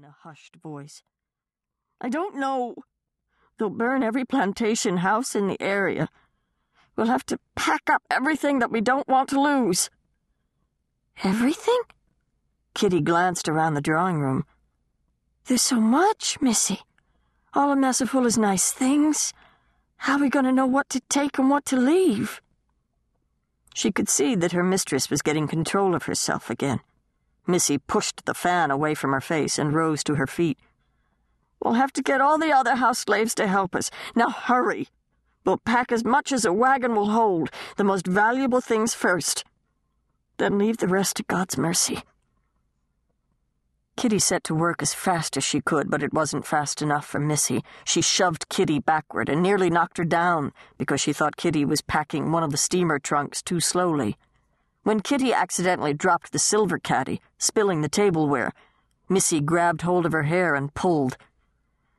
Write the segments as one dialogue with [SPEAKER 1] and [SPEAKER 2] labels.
[SPEAKER 1] in a hushed voice. I don't know. They'll burn every plantation house in the area. We'll have to pack up everything that we don't want to lose.
[SPEAKER 2] Everything?
[SPEAKER 1] Kitty glanced around the drawing room.
[SPEAKER 2] There's so much, Missy. All of Mass Fuller's nice things. How are we going to know what to take and what to leave?
[SPEAKER 1] She could see that her mistress was getting control of herself again. Missy pushed the fan away from her face and rose to her feet. We'll have to get all the other house slaves to help us. Now hurry. We'll pack as much as a wagon will hold, the most valuable things first. Then leave the rest to God's mercy. Kitty set to work as fast as she could, but it wasn't fast enough for Missy. She shoved Kitty backward and nearly knocked her down because she thought Kitty was packing one of the steamer trunks too slowly. When Kitty accidentally dropped the silver caddy, spilling the tableware, Missy grabbed hold of her hair and pulled.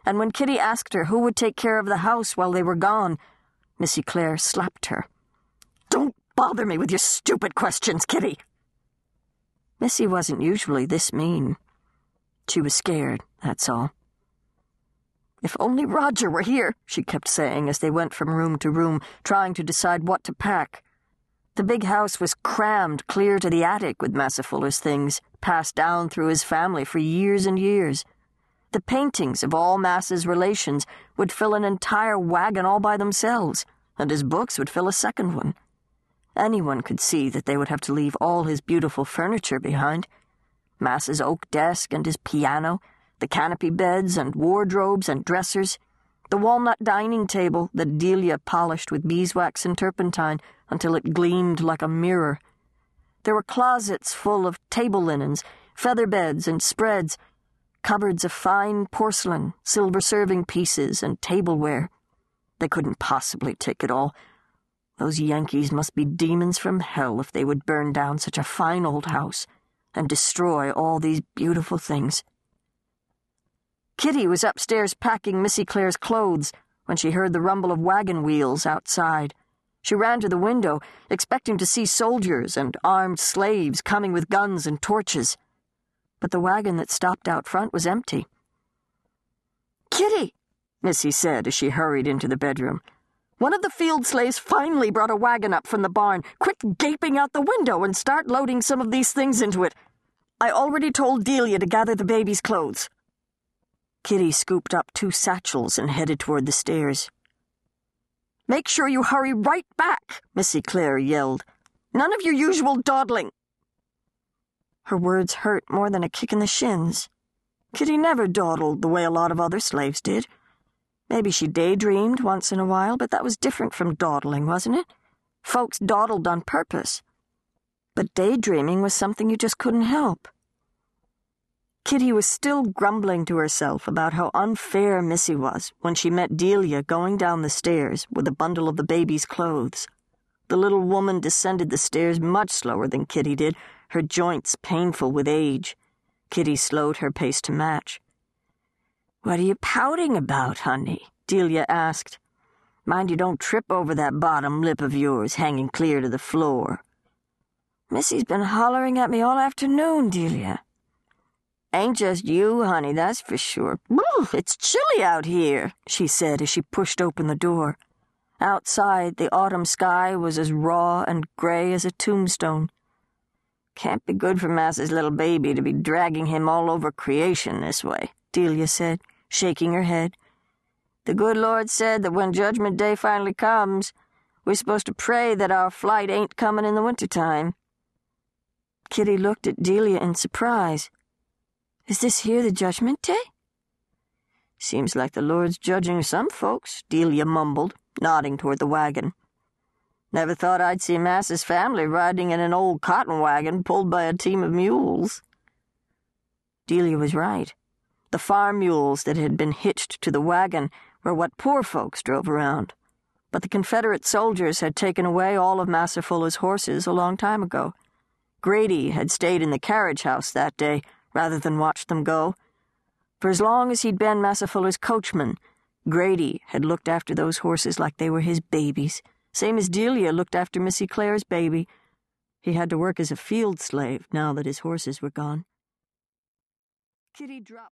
[SPEAKER 1] And when Kitty asked her who would take care of the house while they were gone, Missy Clare slapped her. Don't bother me with your stupid questions, Kitty! Missy wasn't usually this mean. She was scared, that's all. If only Roger were here, she kept saying as they went from room to room, trying to decide what to pack. The big house was crammed clear to the attic with Mass Fuller's things, passed down through his family for years and years. The paintings of all Mass's relations would fill an entire wagon all by themselves, and his books would fill a second one. Anyone could see that they would have to leave all his beautiful furniture behind. Mass's oak desk and his piano, the canopy beds and wardrobes and dressers, the walnut dining table that Delia polished with beeswax and turpentine until it gleamed like a mirror. There were closets full of table linens, feather beds and spreads, cupboards of fine porcelain, silver serving pieces, and tableware. They couldn't possibly take it all. Those Yankees must be demons from hell if they would burn down such a fine old house and destroy all these beautiful things. Kitty was upstairs packing Missy Clare's clothes when she heard the rumble of wagon wheels outside. She ran to the window, expecting to see soldiers and armed slaves coming with guns and torches. But the wagon that stopped out front was empty. Kitty, Missy said as she hurried into the bedroom. One of the field slaves finally brought a wagon up from the barn. Quit gaping out the window and start loading some of these things into it. I already told Delia to gather the baby's clothes. Kitty scooped up two satchels and headed toward the stairs. Make sure you hurry right back, Missy Clare yelled. None of your usual dawdling. Her words hurt more than a kick in the shins. Kitty never dawdled the way a lot of other slaves did. Maybe she daydreamed once in a while, but that was different from dawdling, wasn't it? Folks dawdled on purpose. But daydreaming was something you just couldn't help. Kitty was still grumbling to herself about how unfair Missy was when she met Delia going down the stairs with a bundle of the baby's clothes. The little woman descended the stairs much slower than Kitty did, her joints painful with age. Kitty slowed her pace to match. What are you pouting about, honey? Delia asked. Mind you don't trip over that bottom lip of yours hanging clear to the floor. Missy's been hollering at me all afternoon, Delia. Ain't just you, honey, that's for sure. It's chilly out here, she said as she pushed open the door. Outside, the autumn sky was as raw and gray as a tombstone. Can't be good for Mass's little baby to be dragging him all over creation this way, Delia said shaking her head. The good Lord said that when Judgment Day finally comes, we're supposed to pray that our flight ain't coming in the winter time. Kitty looked at Delia in surprise. Is this here the Judgment Day? Seems like the Lord's judging some folks, Delia mumbled, nodding toward the wagon. Never thought I'd see Mass's family riding in an old cotton wagon pulled by a team of mules. Delia was right. The farm mules that had been hitched to the wagon were what poor folks drove around. But the Confederate soldiers had taken away all of Mass Fuller's horses a long time ago. Grady had stayed in the carriage house that day rather than watch them go. For as long as he'd been Mass Fuller's coachman, Grady had looked after those horses like they were his babies, same as Delia looked after Missy Clare's baby. He had to work as a field slave now that his horses were gone. Kitty dropped